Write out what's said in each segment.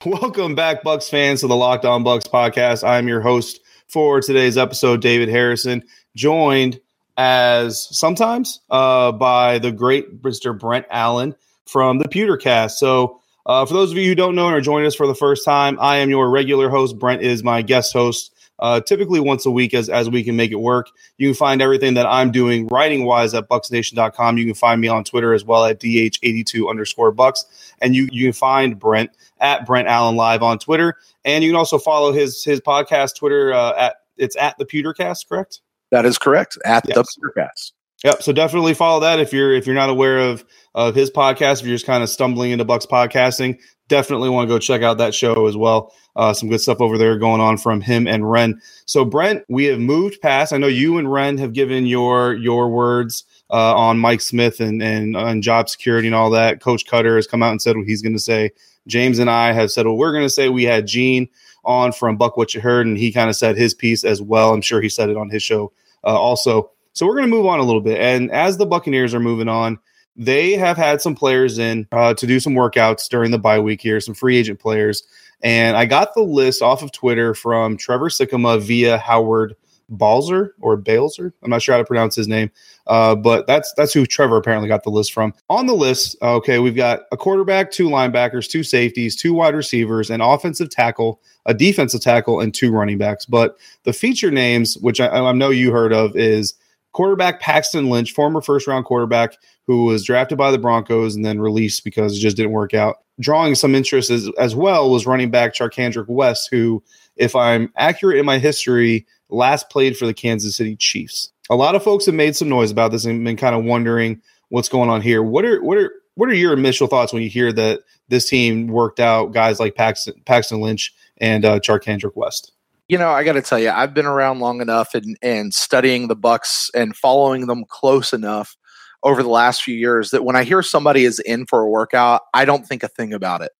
Welcome back, Bucs fans, to the Locked On Bucs podcast. I'm your host for today's episode, David Harrison, joined as sometimes uh, by the great Mr. Brent Allen from the Pewtercast. So, uh, for those of you who don't know and are joining us for the first time, I am your regular host. Brent is my guest host uh, typically once a week as, as we can make it work. You can find everything that I'm doing writing wise at bucsnation.com. You can find me on Twitter as well at DH82 underscore bucs. And you, you can find Brent at Brent Allen Live on Twitter. And you can also follow his his podcast Twitter uh, at it's at the Pewtercast, correct? That is correct. At yes. the Pewtercast. Yep. So definitely follow that if you're if you're not aware of of his podcast, if you're just kind of stumbling into Bucs podcasting, definitely want to go check out that show as well. Uh, some good stuff over there going on from him and Ren. So Brent, we have moved past. I know you and Ren have given your your words uh, on Mike Smith and and on job security and all that. Coach Koetter has come out and said what he's going to say. James and I have said what we're going to say. We had Gene on from Buck What You Heard, and he kind of said his piece as well. I'm sure he said it on his show uh, also. So we're going to move on a little bit. And as the Buccaneers are moving on, they have had some players in uh, to do some workouts during the bye week here, some free agent players. And I got the list off of Twitter from Trevor Sikkema via Howard Balzer or Balzer. I'm not sure how to pronounce his name, uh, but that's that's who Trevor apparently got the list from. On the list, okay, we've got a quarterback, two linebackers, two safeties, two wide receivers, an offensive tackle, a defensive tackle, and two running backs. But the feature names, which I, I know you heard of, is quarterback Paxton Lynch, former first round quarterback who was drafted by the Broncos and then released because it just didn't work out. Drawing some interest as, as well was running back Charcandrick West, who, if I'm accurate in my history, last played for the Kansas City Chiefs. A lot of folks have made some noise about this and been kind of wondering what's going on here. What are what are what are your initial thoughts when you hear that this team worked out guys like Paxton, Paxton Lynch and uh, Charcandrick West? You know, I got to tell you, I've been around long enough and, and studying the Bucs and following them close enough over the last few years that when I hear somebody is in for a workout, I don't think a thing about it.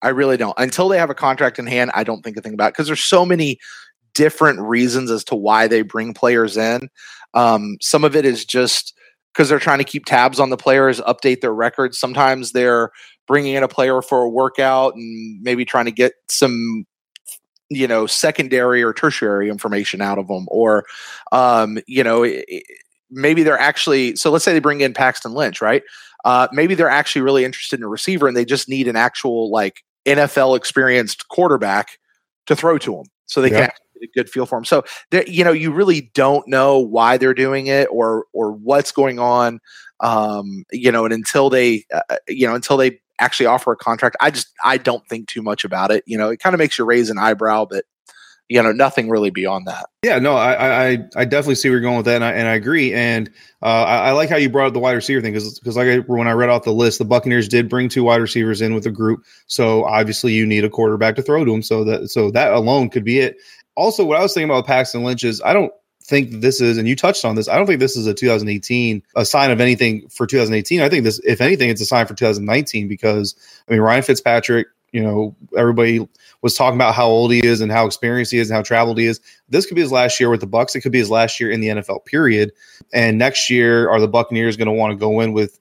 I really don't. Until they have a contract in hand, I don't think a thing about it because there's so many different reasons as to why they bring players in. Um, some of it is just because they're trying to keep tabs on the players, update their records. Sometimes they're bringing in a player for a workout and maybe trying to get some you know secondary or tertiary information out of them or um, you know it, maybe they're actually so let's say they bring in paxton lynch right uh, maybe they're actually really interested in a receiver and they just need an actual like nfl experienced quarterback to throw to them so they yeah. can a good feel for them. So you know, you really don't know why they're doing it or or what's going on. Um, you know, and until they, uh, uh, you know, until they actually offer a contract, I just I don't think too much about it. You know, it kind of makes you raise an eyebrow, but you know, nothing really beyond that. Yeah, no, I I, I definitely see where you're going with that, and I, and I agree. And uh, I, I, like how you brought up the wide receiver thing because because like I, when I read off the list, the Buccaneers did bring two wide receivers in with the group, so obviously you need a quarterback to throw to them. So that so that alone could be it also, what I was thinking about Paxton Lynch is I don't think this is, and you touched on this. I don't think this is a 2018 a sign of anything for 2018. I think this, if anything, it's a sign for 2019 because I mean Ryan Fitzpatrick. You know, everybody was talking about how old he is and how experienced he is and how traveled he is. This could be his last year with the Bucs. It could be his last year in the NFL. Period. And next year, are the Buccaneers going to want to go in with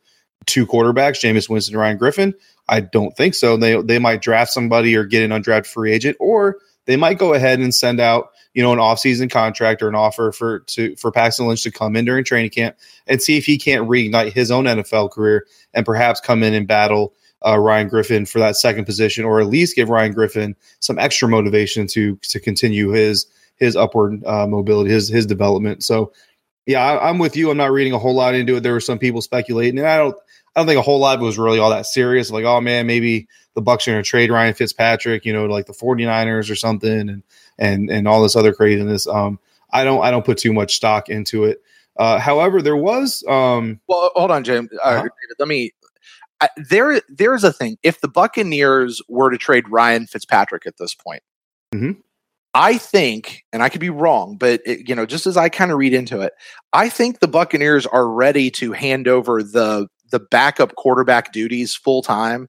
two quarterbacks, Jameis Winston Ryan Griffin? I don't think so. They they might draft somebody or get an undrafted free agent, or they might go ahead and send out you know an offseason contract or an offer for to for Paxton Lynch to come in during training camp and see if he can't reignite his own NFL career and perhaps come in and battle uh, Ryan Griffin for that second position, or at least give Ryan Griffin some extra motivation to to continue his his upward uh, mobility, his his development. So, yeah, I, I'm with you. I'm not reading a whole lot into it. There were some people speculating, and I don't I don't think a whole lot was really all that serious. Like, oh man, maybe the Bucs are going to trade Ryan Fitzpatrick, you know, like the 49ers or something and and and all this other craziness. Um I don't I don't put too much stock into it. Uh however, there was um Well, hold on, James. Uh, uh-huh. let me I, there there's a thing. If the Buccaneers were to trade Ryan Fitzpatrick at this point, mm-hmm. I think, and I could be wrong, but it, you know, just as I kind of read into it, I think the Buccaneers are ready to hand over the the backup quarterback duties full time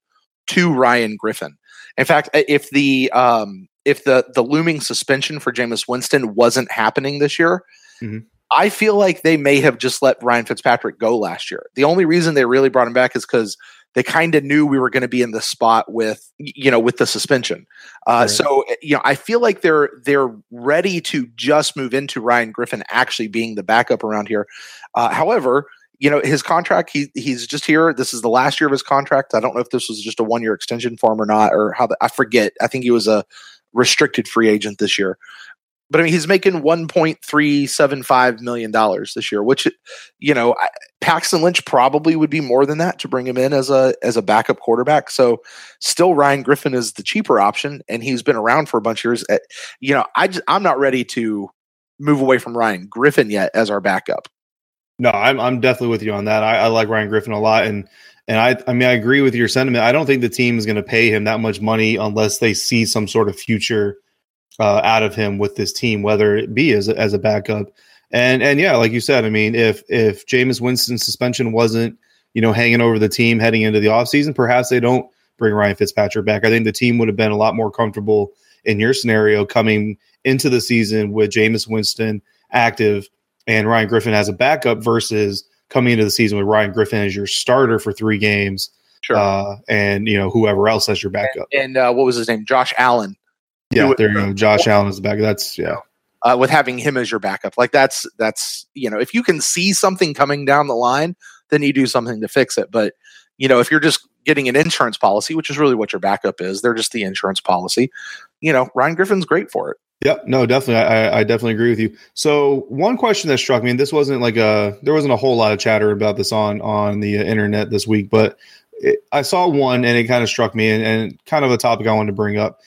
to Ryan Griffin. In fact, if the um, if the the looming suspension for Jameis Winston wasn't happening this year, mm-hmm. I feel like they may have just let Ryan Fitzpatrick go last year. The only reason they really brought him back is because they kind of knew we were going to be in the spot with you know with the suspension. Uh, right. So eh, you know, I feel like they're they're ready to just move into Ryan Griffin actually being the backup around here. Uh, however, you know his contract he he's just here this is the last year of his contract i don't know if this was just a one year extension for him or not or how the, i forget i think he was a restricted free agent this year but I mean, he's making one point three seven five million dollars this year, which you know Paxton Lynch probably would be more than that to bring him in as a as a backup quarterback. So, still Ryan Griffin is the cheaper option, and he's been around for a bunch of years. Eh, you know, I just, I'm not ready to move away from Ryan Griffin yet as our backup. No, I'm I'm definitely with you on that. I, I like Ryan Griffin a lot, and and I I mean I agree with your sentiment. I don't think the team is going to pay him that much money unless they see some sort of future uh, out of him with this team, whether it be as a, as a backup. And and yeah, like you said, I mean, if if Jameis Winston's suspension wasn't you know hanging over the team heading into the offseason, perhaps they don't bring Ryan Fitzpatrick back. I think the team would have been a lot more comfortable in your scenario coming into the season with Jameis Winston active and Ryan Griffin as a backup versus coming into the season with Ryan Griffin as your starter for three games. Sure. Uh, and you know whoever else as your backup. And, and uh, what was his name? Josh Allen yeah, there you go. Josh Allen is the backup. That's yeah. Uh, with having him as your backup, like that's that's you know, if you can see something coming down the line, then you do something to fix it. But you know, if you're just getting an insurance policy, which is really what your backup is, they're just the insurance policy. You know, Ryan Griffin's great for it. Yep. No, definitely. I, I definitely agree with you. So one question that struck me, and this wasn't like a, there wasn't a whole lot of chatter about this on, on the internet this week, but it, I saw one and it kind of struck me and, and kind of a topic I wanted to bring up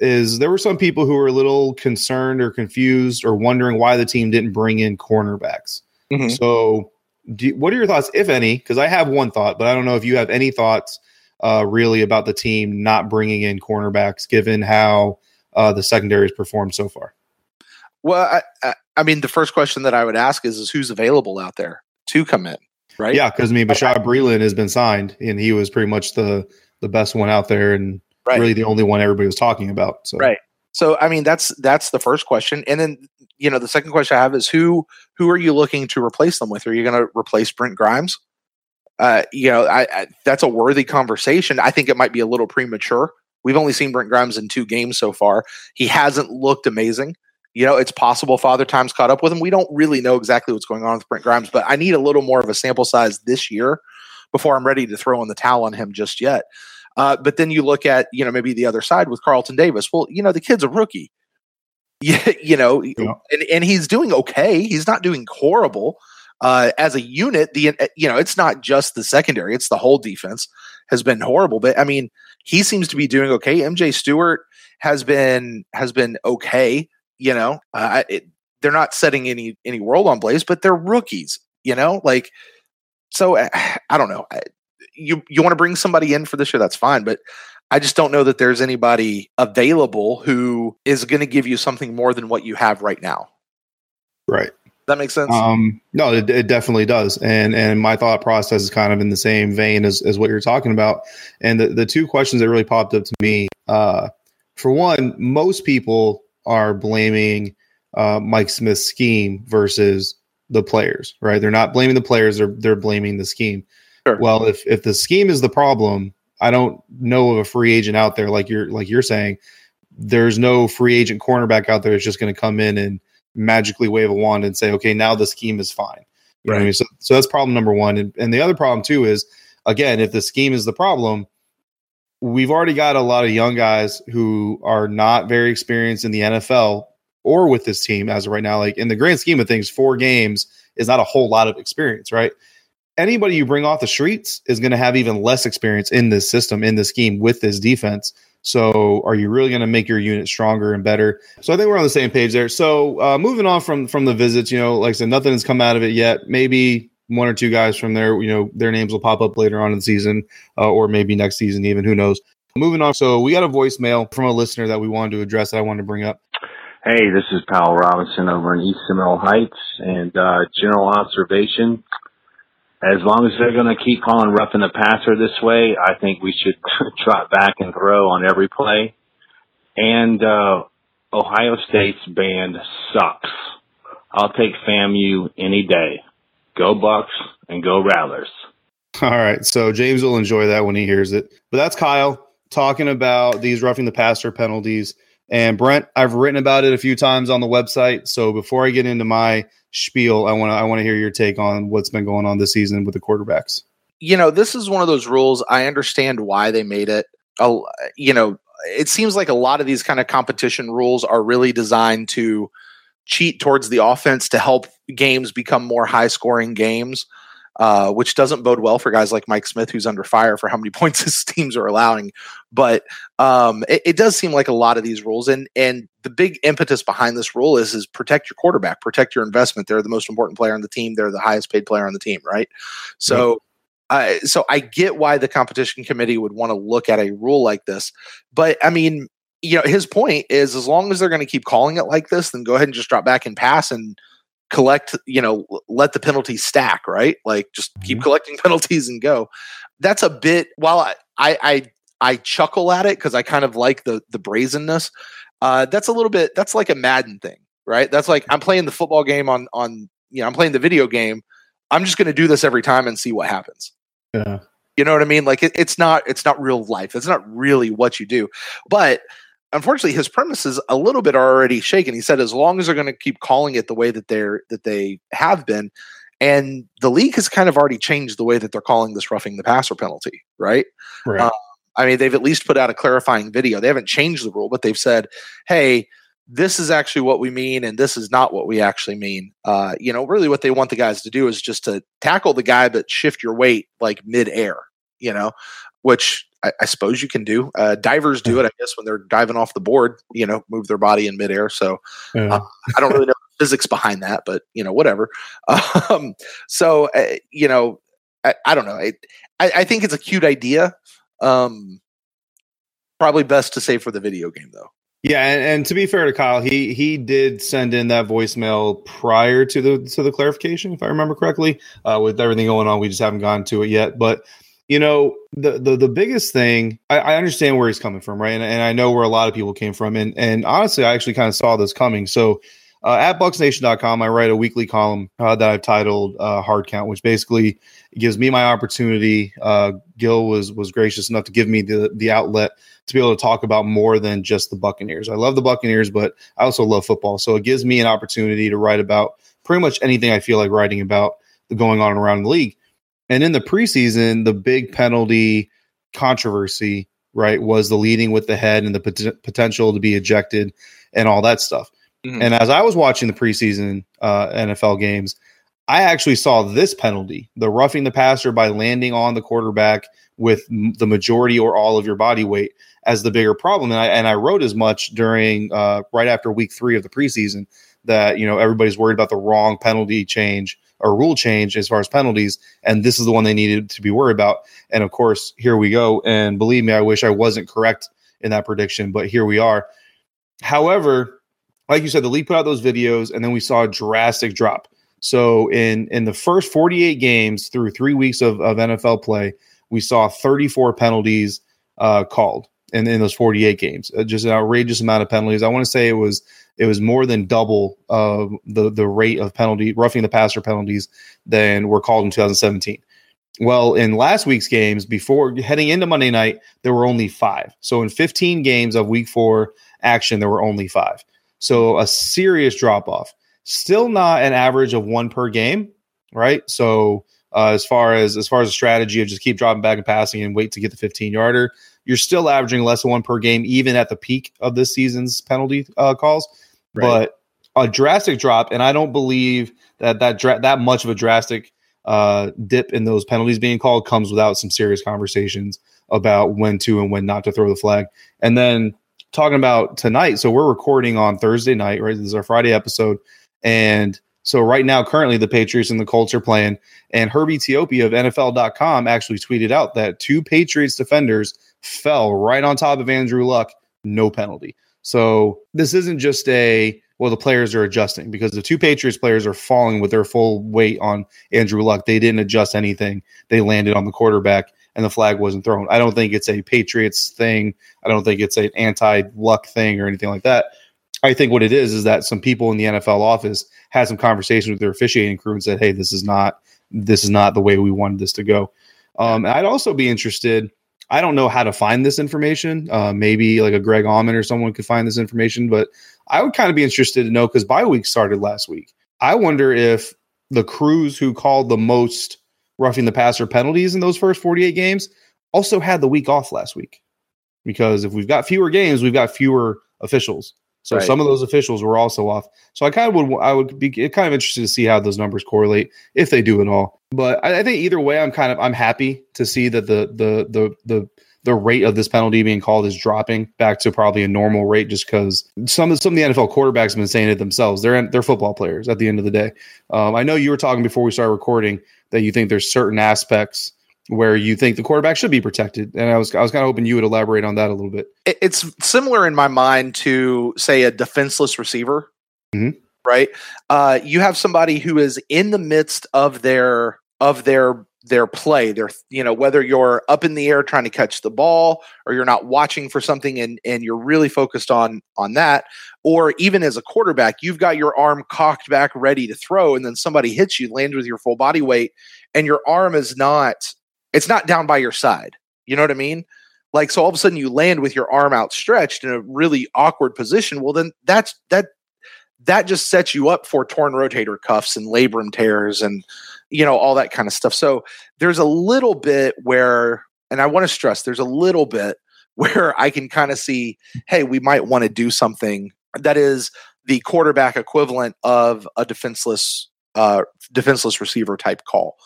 is there were some people who were a little concerned or confused or wondering why the team didn't bring in cornerbacks. Mm-hmm. So, do, what are your thoughts, if any? Because I have one thought, but I don't know if you have any thoughts uh, really about the team not bringing in cornerbacks, given how uh, the secondary has performed so far. Well, I, I, mean, the first question that I would ask is, is who's available out there to come in, right? Yeah, because I mean, Bashaud Breeland has been signed, and he was pretty much the the best one out there, and right. really the only one everybody was talking about. So. Right. So I mean that's that's the first question, and then you know the second question I have is who who are you looking to replace them with? Are you going to replace Brent Grimes? Uh, you know, I, I, that's a worthy conversation. I think it might be a little premature. We've only seen Brent Grimes in two games so far. He hasn't looked amazing. You know, it's possible Father Time's caught up with him. We don't really know exactly what's going on with Brent Grimes, but I need a little more of a sample size this year before I'm ready to throw in the towel on him just yet. Uh, but then you look at, you know, maybe the other side with Carlton Davis. Well, you know, the kid's a rookie. you know, yeah. and, and he's doing okay. He's not doing horrible. Uh, as a unit, the you know, it's not just the secondary; it's the whole defense has been horrible. But I mean, he seems to be doing okay. MJ Stewart has been has been okay. You know, uh, it, they're not setting any any world on blaze, but they're rookies. You know, like so. I don't know you you want to bring somebody in for this year, that's fine. But I just don't know that there's anybody available who is going to give you something more than what you have right now. Right. That makes sense. Um, no, it, it, definitely does. And and my thought process is kind of in the same vein as, as what you're talking about. And the, the two questions that really popped up to me, uh, for one, most people are blaming uh, Mike Smith's scheme versus the players, right? They're not blaming the players; they're they're blaming the scheme. Sure. Well, if if the scheme is the problem, I don't know of a free agent out there like you're like you're saying. There's no free agent cornerback out there that's just going to come in and magically wave a wand and say, okay, now the scheme is fine. You right. I mean? So, so that's problem number one. And, and the other problem too is, again, if the scheme is the problem, we've already got a lot of young guys who are not very experienced in the NFL or with this team as of right now. Like in the grand scheme of things, four games is not a whole lot of experience, right? anybody you bring off the streets is going to have even less experience in this system, in this scheme with this defense. So, are you really going to make your unit stronger and better? So, I think we're on the same page there. So, uh, moving on from from the visits, you know, like I said, nothing has come out of it yet. Maybe one or two guys from there, you know, their names will pop up later on in the season, uh, or maybe next season, even who knows. Moving on. So, we got a voicemail from a listener that we wanted to address that I wanted to bring up. Hey, this is Powell Robinson over in East Seminole Heights, and uh, general observation as long as they're going to keep calling roughing the passer this way, I think we should trot back and throw on every play. And uh, Ohio State's band sucks. I'll take FAMU any day. Go Bucks and go Rattlers. All right. So James will enjoy that when he hears it. But that's Kyle talking about these roughing the passer penalties. And Brent, I've written about it a few times on the website. So before I get into my spiel, I want to I want to hear your take on what's been going on this season with the quarterbacks. You know, this is one of those rules. I understand why they made it. Uh, you know, it seems like a lot of these kind of competition rules are really designed to cheat towards the offense to help games become more high scoring games. Uh, which doesn't bode well for guys like Mike Smith, who's under fire for how many points his teams are allowing. But um, it, it, does seem like a lot of these rules, and and the big impetus behind this rule is is protect your quarterback, protect your investment. They're the most important player on the team. They're the highest paid player on the team, right? So. Uh, so I get why the competition committee would want to look at a rule like this, but I mean, you know, his point is as long as they're going to keep calling it like this, then go ahead and just drop back and pass and collect, you know, let the penalties stack, right? Like just mm-hmm. keep collecting penalties and go. That's a bit while I I I, I chuckle at it because I kind of like the the brazenness. Uh, that's a little bit that's like a Madden thing, right? That's like I'm playing the football game on on you know, I'm playing the video game. I'm just gonna do this every time and see what happens. Yeah. You know what I mean? Like it, it's not it's not real life. It's not really what you do. But unfortunately his premises a little bit are already shaken. He said as long as they're going to keep calling it the way that they're that they have been, and the league has kind of already changed the way that they're calling this roughing the passer penalty, right? Right. Um, I mean, they've at least put out a clarifying video. They haven't changed the rule, but they've said, "Hey, this is actually what we mean, and this is not what we actually mean." Uh, you know, really, what they want the guys to do is just to tackle the guy, but shift your weight like midair. You know, which I, I, suppose you can do. Uh, divers do it, I guess, when they're diving off the board. You know, move their body in midair. So yeah. uh, I don't really know the physics behind that, but you know, whatever. Um, so uh, you know, I, I don't know. I, I, think it's a cute idea. Um, probably best to say for the video game, though. Yeah, and, and, to be fair to Kyle, he he did send in that voicemail prior to the to the clarification, if I remember correctly. Uh, with everything going on, we just haven't gotten to it yet. But you know the the, the biggest thing I, I understand where he's coming from right? And, and i know where a lot of people came from. And and honestly i actually kind of saw this coming. So uh, at bucsnation.com i write a weekly column uh, that i've titled uh, hard count which basically gives me my opportunity uh, gil was was gracious enough to give me the the outlet to be able to talk about more than just the buccaneers. I love the buccaneers but i also love football. So it gives me an opportunity to write about pretty much anything i feel like writing about going on around the league and in the preseason, the big penalty controversy, right, was the leading with the head and the pot- potential to be ejected and all that stuff. Mm-hmm. And as I was watching the preseason uh, NFL games, I actually saw this penalty, the roughing the passer by landing on the quarterback with m- the majority or all of your body weight as the bigger problem. And I, and I wrote as much during uh, right after week three of the preseason that, you know, everybody's worried about the wrong penalty change or rule change as far as penalties, and this is the one they needed to be worried about. And of course, here we go. And believe me, I wish I wasn't correct in that prediction, but here we are. However, like you said, the league put out those videos, and then we saw a drastic drop. So in in the first 48 games through three weeks of, of NFL play, we saw 34 penalties uh, called in, in those 48 games. Uh, just an outrageous amount of penalties. I want to say it was it was more than double uh, the the rate of penalty roughing the passer penalties than were called in 2017. Well, in last week's games, before heading into Monday night, there were only five. So in 15 games of Week Four action, there were only five. So a serious drop off. Still not an average of one per game, right? So uh, as far as as far as a strategy of just keep dropping back and passing and wait to get the 15 yarder, you're still averaging less than one per game, even at the peak of this season's penalty uh, calls. Right. But a drastic drop, and I don't believe that that dra- that much of a drastic uh, dip in those penalties being called comes without some serious conversations about when to and when not to throw the flag. And then talking about tonight, so we're recording on Thursday night, right? This is our Friday episode, and so right now, currently, the Patriots and the Colts are playing. And Herbie Teope of NFL.com actually tweeted out that two Patriots defenders fell right on top of Andrew Luck, no penalty. So this isn't just a well, the players are adjusting because the two Patriots players are falling with their full weight on Andrew Luck. They didn't adjust anything. They landed on the quarterback and the flag wasn't thrown. I don't think it's a Patriots thing. I don't think it's an anti Luck thing or anything like that. I think what it is is that some people in the NFL office had some conversations with their officiating crew and said, "Hey, this is not this is not the way we wanted this to go." Um, I'd also be interested. I don't know how to find this information. Uh, maybe like a Greg Auman or someone could find this information, but I would kind of be interested to know because bye week started last week. I wonder if the crews who called the most roughing the passer penalties in those first 48 games also had the week off last week. Because if we've got fewer games, we've got fewer officials. So right. some of those officials were also off. So I kind of would I would be kind of interested to see how those numbers correlate if they do at all. But I, I think either way, I'm kind of I'm happy to see that the the the the the rate of this penalty being called is dropping back to probably a normal rate just because some of some of the NFL quarterbacks have been saying it themselves. They're they're football players at the end of the day. Um, I know you were talking before we started recording that you think there's certain aspects where you think the quarterback should be protected. And I was I was kind of hoping you would elaborate on that a little bit. It's similar in my mind to say a defenseless receiver, mm-hmm. right? Uh, you have somebody who is in the midst of their of their their play. Their you know whether you're up in the air trying to catch the ball or you're not watching for something and and you're really focused on on that, or even as a quarterback, you've got your arm cocked back ready to throw, and then somebody hits you, lands with your full body weight, and your arm is not it's not down by your side. You know what I mean? Like so all of a sudden you land with your arm outstretched in a really awkward position. Well then that's that that just sets you up for torn rotator cuffs and labrum tears and you know all that kind of stuff. So there's a little bit where and I want to stress there's a little bit where I can kind of see hey we might want to do something that is the quarterback equivalent of a defenseless uh defenseless receiver type call.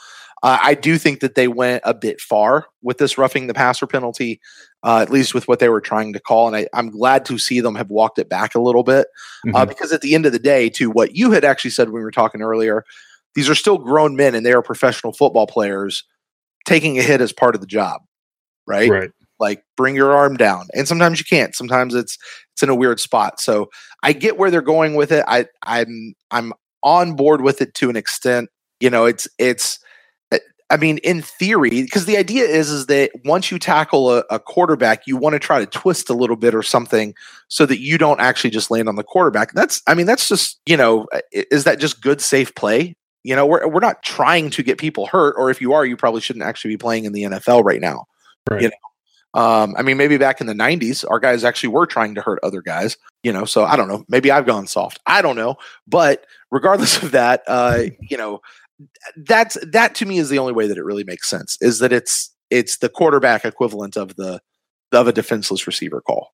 Uh, I do think that they went a bit far with this roughing the passer penalty, uh, at least with what they were trying to call. And I, am glad to see them have walked it back a little bit uh, mm-hmm. uh, because at the end of the day, to what you had actually said when we were talking earlier, these are still grown men and they are professional football players taking a hit as part of the job, right? Right. Like bring your arm down, and sometimes you can't. Sometimes it's it's in a weird spot. So I get where they're going with it. I I'm I'm on board with it to an extent. You know, it's it's I mean, in theory, because the idea is is that once you tackle a, a quarterback, you want to try to twist a little bit or something so that you don't actually just land on the quarterback. That's, I mean, that's just you know, is that just good safe play? You know, we're we're not trying to get people hurt, or if you are, you probably shouldn't actually be playing in the NFL right now. Right. You know, um, I mean, maybe back in the '90s, our guys actually were trying to hurt other guys. You know, so I don't know. Maybe I've gone soft. I don't know. But regardless of that, uh, you know, that's that to me is the only way that it really makes sense is that it's it's the quarterback equivalent of the of a defenseless receiver call.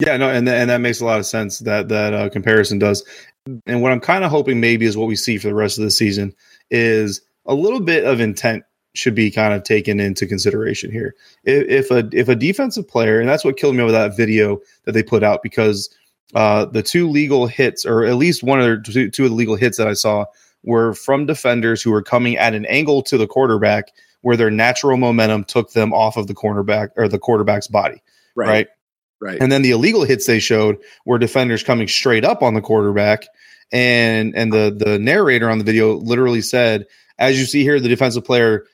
Yeah, no, and and that makes a lot of sense. That that uh, comparison does. And what I'm kind of hoping maybe is what we see for the rest of the season is a little bit of intent should be kind of taken into consideration here. If, if a if a defensive player, and that's what killed me with that video that they put out because uh, the two legal hits, or at least one of the two, two of the legal hits that I saw were from defenders who were coming at an angle to the quarterback where their natural momentum took them off of the cornerback or the quarterback's body. Right. Right. right. And then the illegal hits they showed were defenders coming straight up on the quarterback. And and the the narrator on the video literally said, as you see here, the defensive player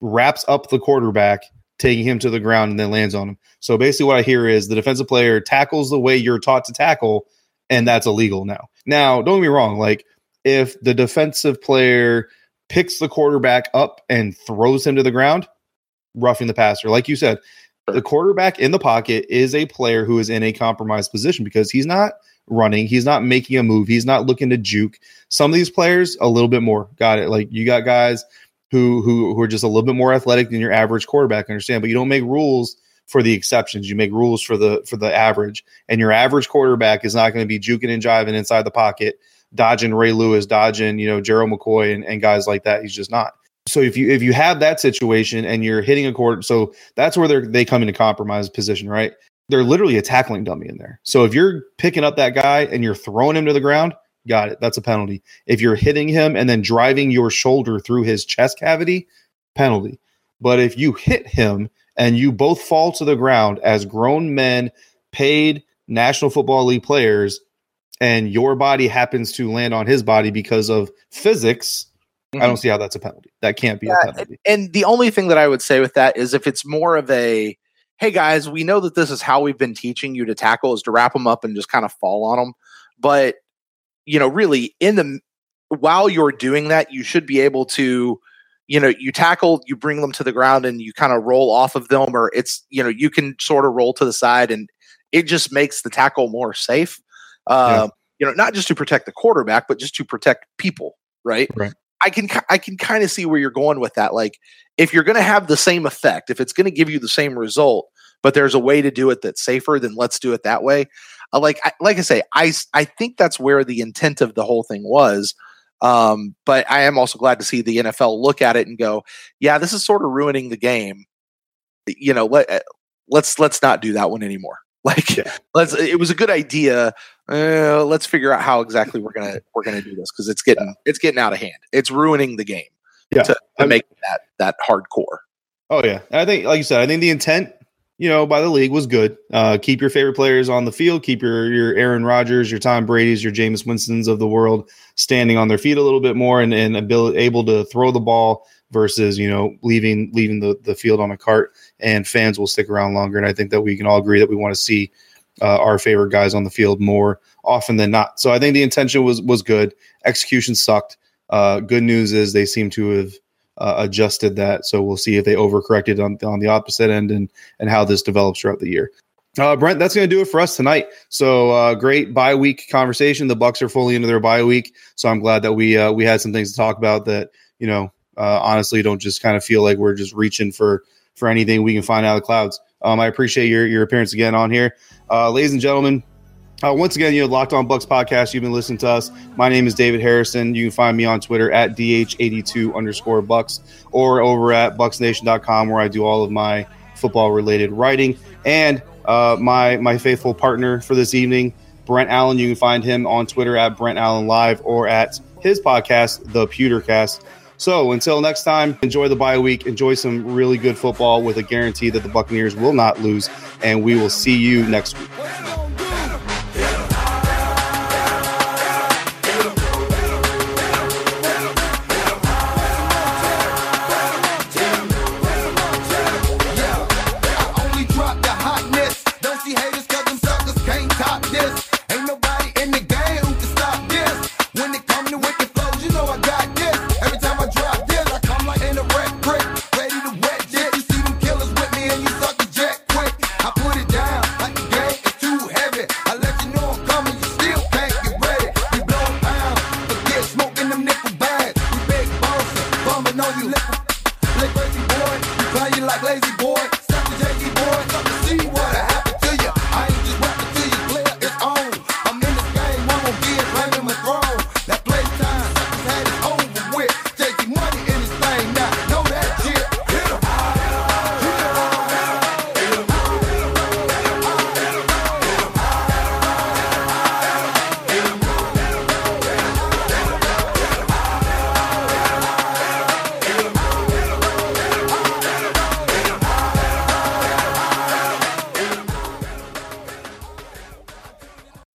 wraps up the quarterback, taking him to the ground and then lands on him. So basically what I hear is the defensive player tackles the way you're taught to tackle, and that's illegal now. Now, don't get me wrong, like if the defensive player picks the quarterback up and throws him to the ground, roughing the passer. Like you said, the quarterback in the pocket is a player who is in a compromised position because he's not running, he's not making a move, he's not looking to juke. Some of these players a little bit more. Got it. Like you got guys who who who are just a little bit more athletic than your average quarterback, understand, but you don't make rules for the exceptions. You make rules for the for the average. And your average quarterback is not going to be juking and jiving inside the pocket dodging Ray Lewis, dodging, you know, Gerald McCoy and, and guys like that. He's just not. So if you if you have that situation and you're hitting a quarter, so that's where they they come into compromise position, right? They're literally a tackling dummy in there. So if you're picking up that guy and you're throwing him to the ground, got it. That's a penalty. If you're hitting him and then driving your shoulder through his chest cavity, penalty. But if you hit him and you both fall to the ground as grown men, paid National Football League players, and your body happens to land on his body because of physics, mm-hmm. I don't mm-hmm. see how that's a penalty. That can't be yeah, a penalty. And the only thing that I would say with that is if it's more of a, hey guys, we know that this is how we've been teaching you to tackle is to wrap them up and just kind of fall on them. But, you know, really in the, while you're doing that, you should be able to you know, you tackle, you bring them to the ground and you kind of roll off of them, or it's, you know, you can sort of roll to the side and it just makes the tackle more safe. Uh, yeah. You know, not just to protect the quarterback, but just to protect people, right? Right. I can I can kind of see where you're going with that. Like, if you're going to have the same effect, if it's going to give you the same result, but there's a way to do it that's safer, then let's do it that way. Uh, like I, like I say, I I think that's where the intent of the whole thing was. Um, but I am also glad to see the NFL look at it and go, yeah, this is sort of ruining the game. You know, let uh, let's let's not do that one anymore. Like, yeah. let's. It was a good idea. Uh, let's figure out how exactly we're gonna we're gonna do this because it's getting it's getting out of hand. It's ruining the game. Yeah, to, to make that that hardcore. Oh yeah, I think like you said, I think the intent you know, by the league was good. Uh, keep your favorite players on the field. Keep your your Aaron Rodgers, your Tom Brady's, your Jameis Winston's of the world standing on their feet a little bit more and, and able, able to throw the ball versus you know leaving leaving the, the field on a cart. And fans will stick around longer. And I think that we can all agree that we want to see uh, our favorite guys on the field more often than not. So I think the intention was was good. Execution sucked. Uh, good news is they seem to have uh, adjusted that. So we'll see if they overcorrected on, on the opposite end and and how this develops throughout the year. Uh, Brent, that's going to do it for us tonight. So uh, great bye week conversation. The Bucs are fully into their bye week, so I'm glad that we uh, we had some things to talk about that you know uh, honestly don't just kind of feel like we're just reaching for for anything we can find out of the clouds. Um, I appreciate your your appearance again on here, uh, ladies and gentlemen. Uh, once again, you know, Locked On Bucs podcast. You've been listening to us. My name is David Harrison. You can find me on Twitter at dh82 underscore Bucs or over at bucsnation.com where I do all of my football related writing. And uh, my my faithful partner for this evening, Brent Allen. You can find him on Twitter at Brent Allen Live or at his podcast, The Pewtercast. So until next time, enjoy the bye week. Enjoy some really good football with a guarantee that the Buccaneers will not lose. And we will see you next week.